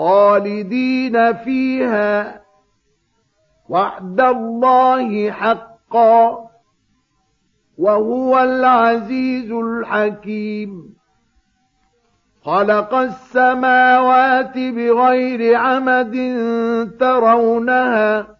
خالدين فيها. وعد الله حقا. وهو العزيز الحكيم. خلق السماوات بغير عمد ترونها.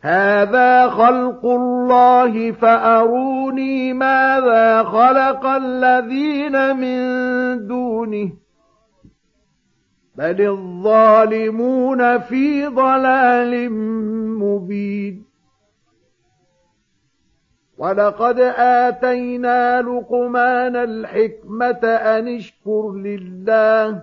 هذا خلق الله فاروني ماذا خلق الذين من دونه بل الظالمون في ضلال مبين ولقد اتينا لقمان الحكمه ان اشكر لله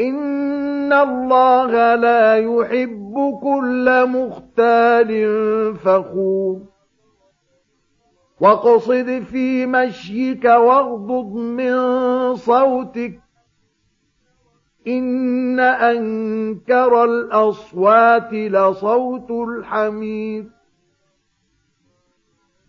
إن الله لا يحب كل مختال فخور واقصد في مشيك واغضض من صوتك إن أنكر الأصوات لصوت الحمير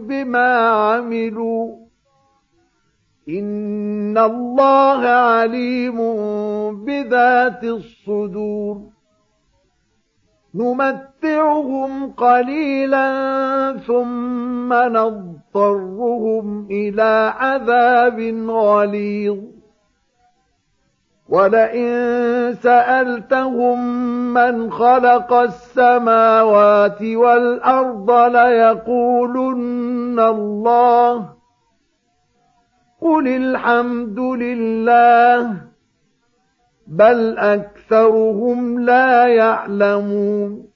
بما عملوا. إن الله عليم بذات الصدور. نمتعهم قليلا ثم نضطرهم إلى عذاب غليظ. ولئن سألتهم من خلق السماوات والأرض ليقولن الله قل الحمد لله بل أكثرهم لا يعلمون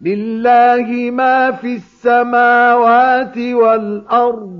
لله ما في السماوات والأرض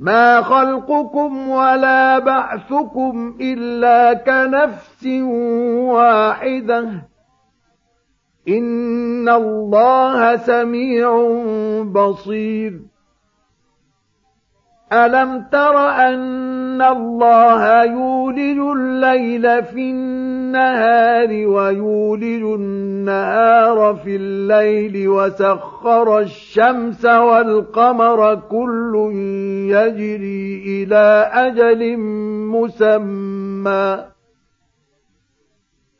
ما خلقكم ولا بعثكم إلا كنفس واحدة إن الله سميع بصير ألم تر أن الله يولج الليل في النهار ويولج النهار في الليل وسخر الشمس والقمر كل يجري إلى أجل مسمى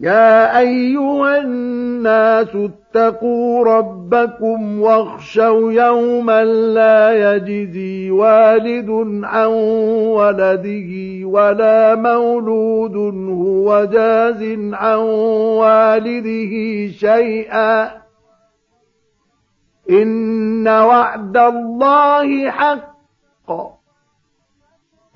يا أيها الناس اتقوا ربكم واخشوا يوما لا يجزي والد عن ولده ولا مولود هو جاز عن والده شيئا. إن وعد الله حق.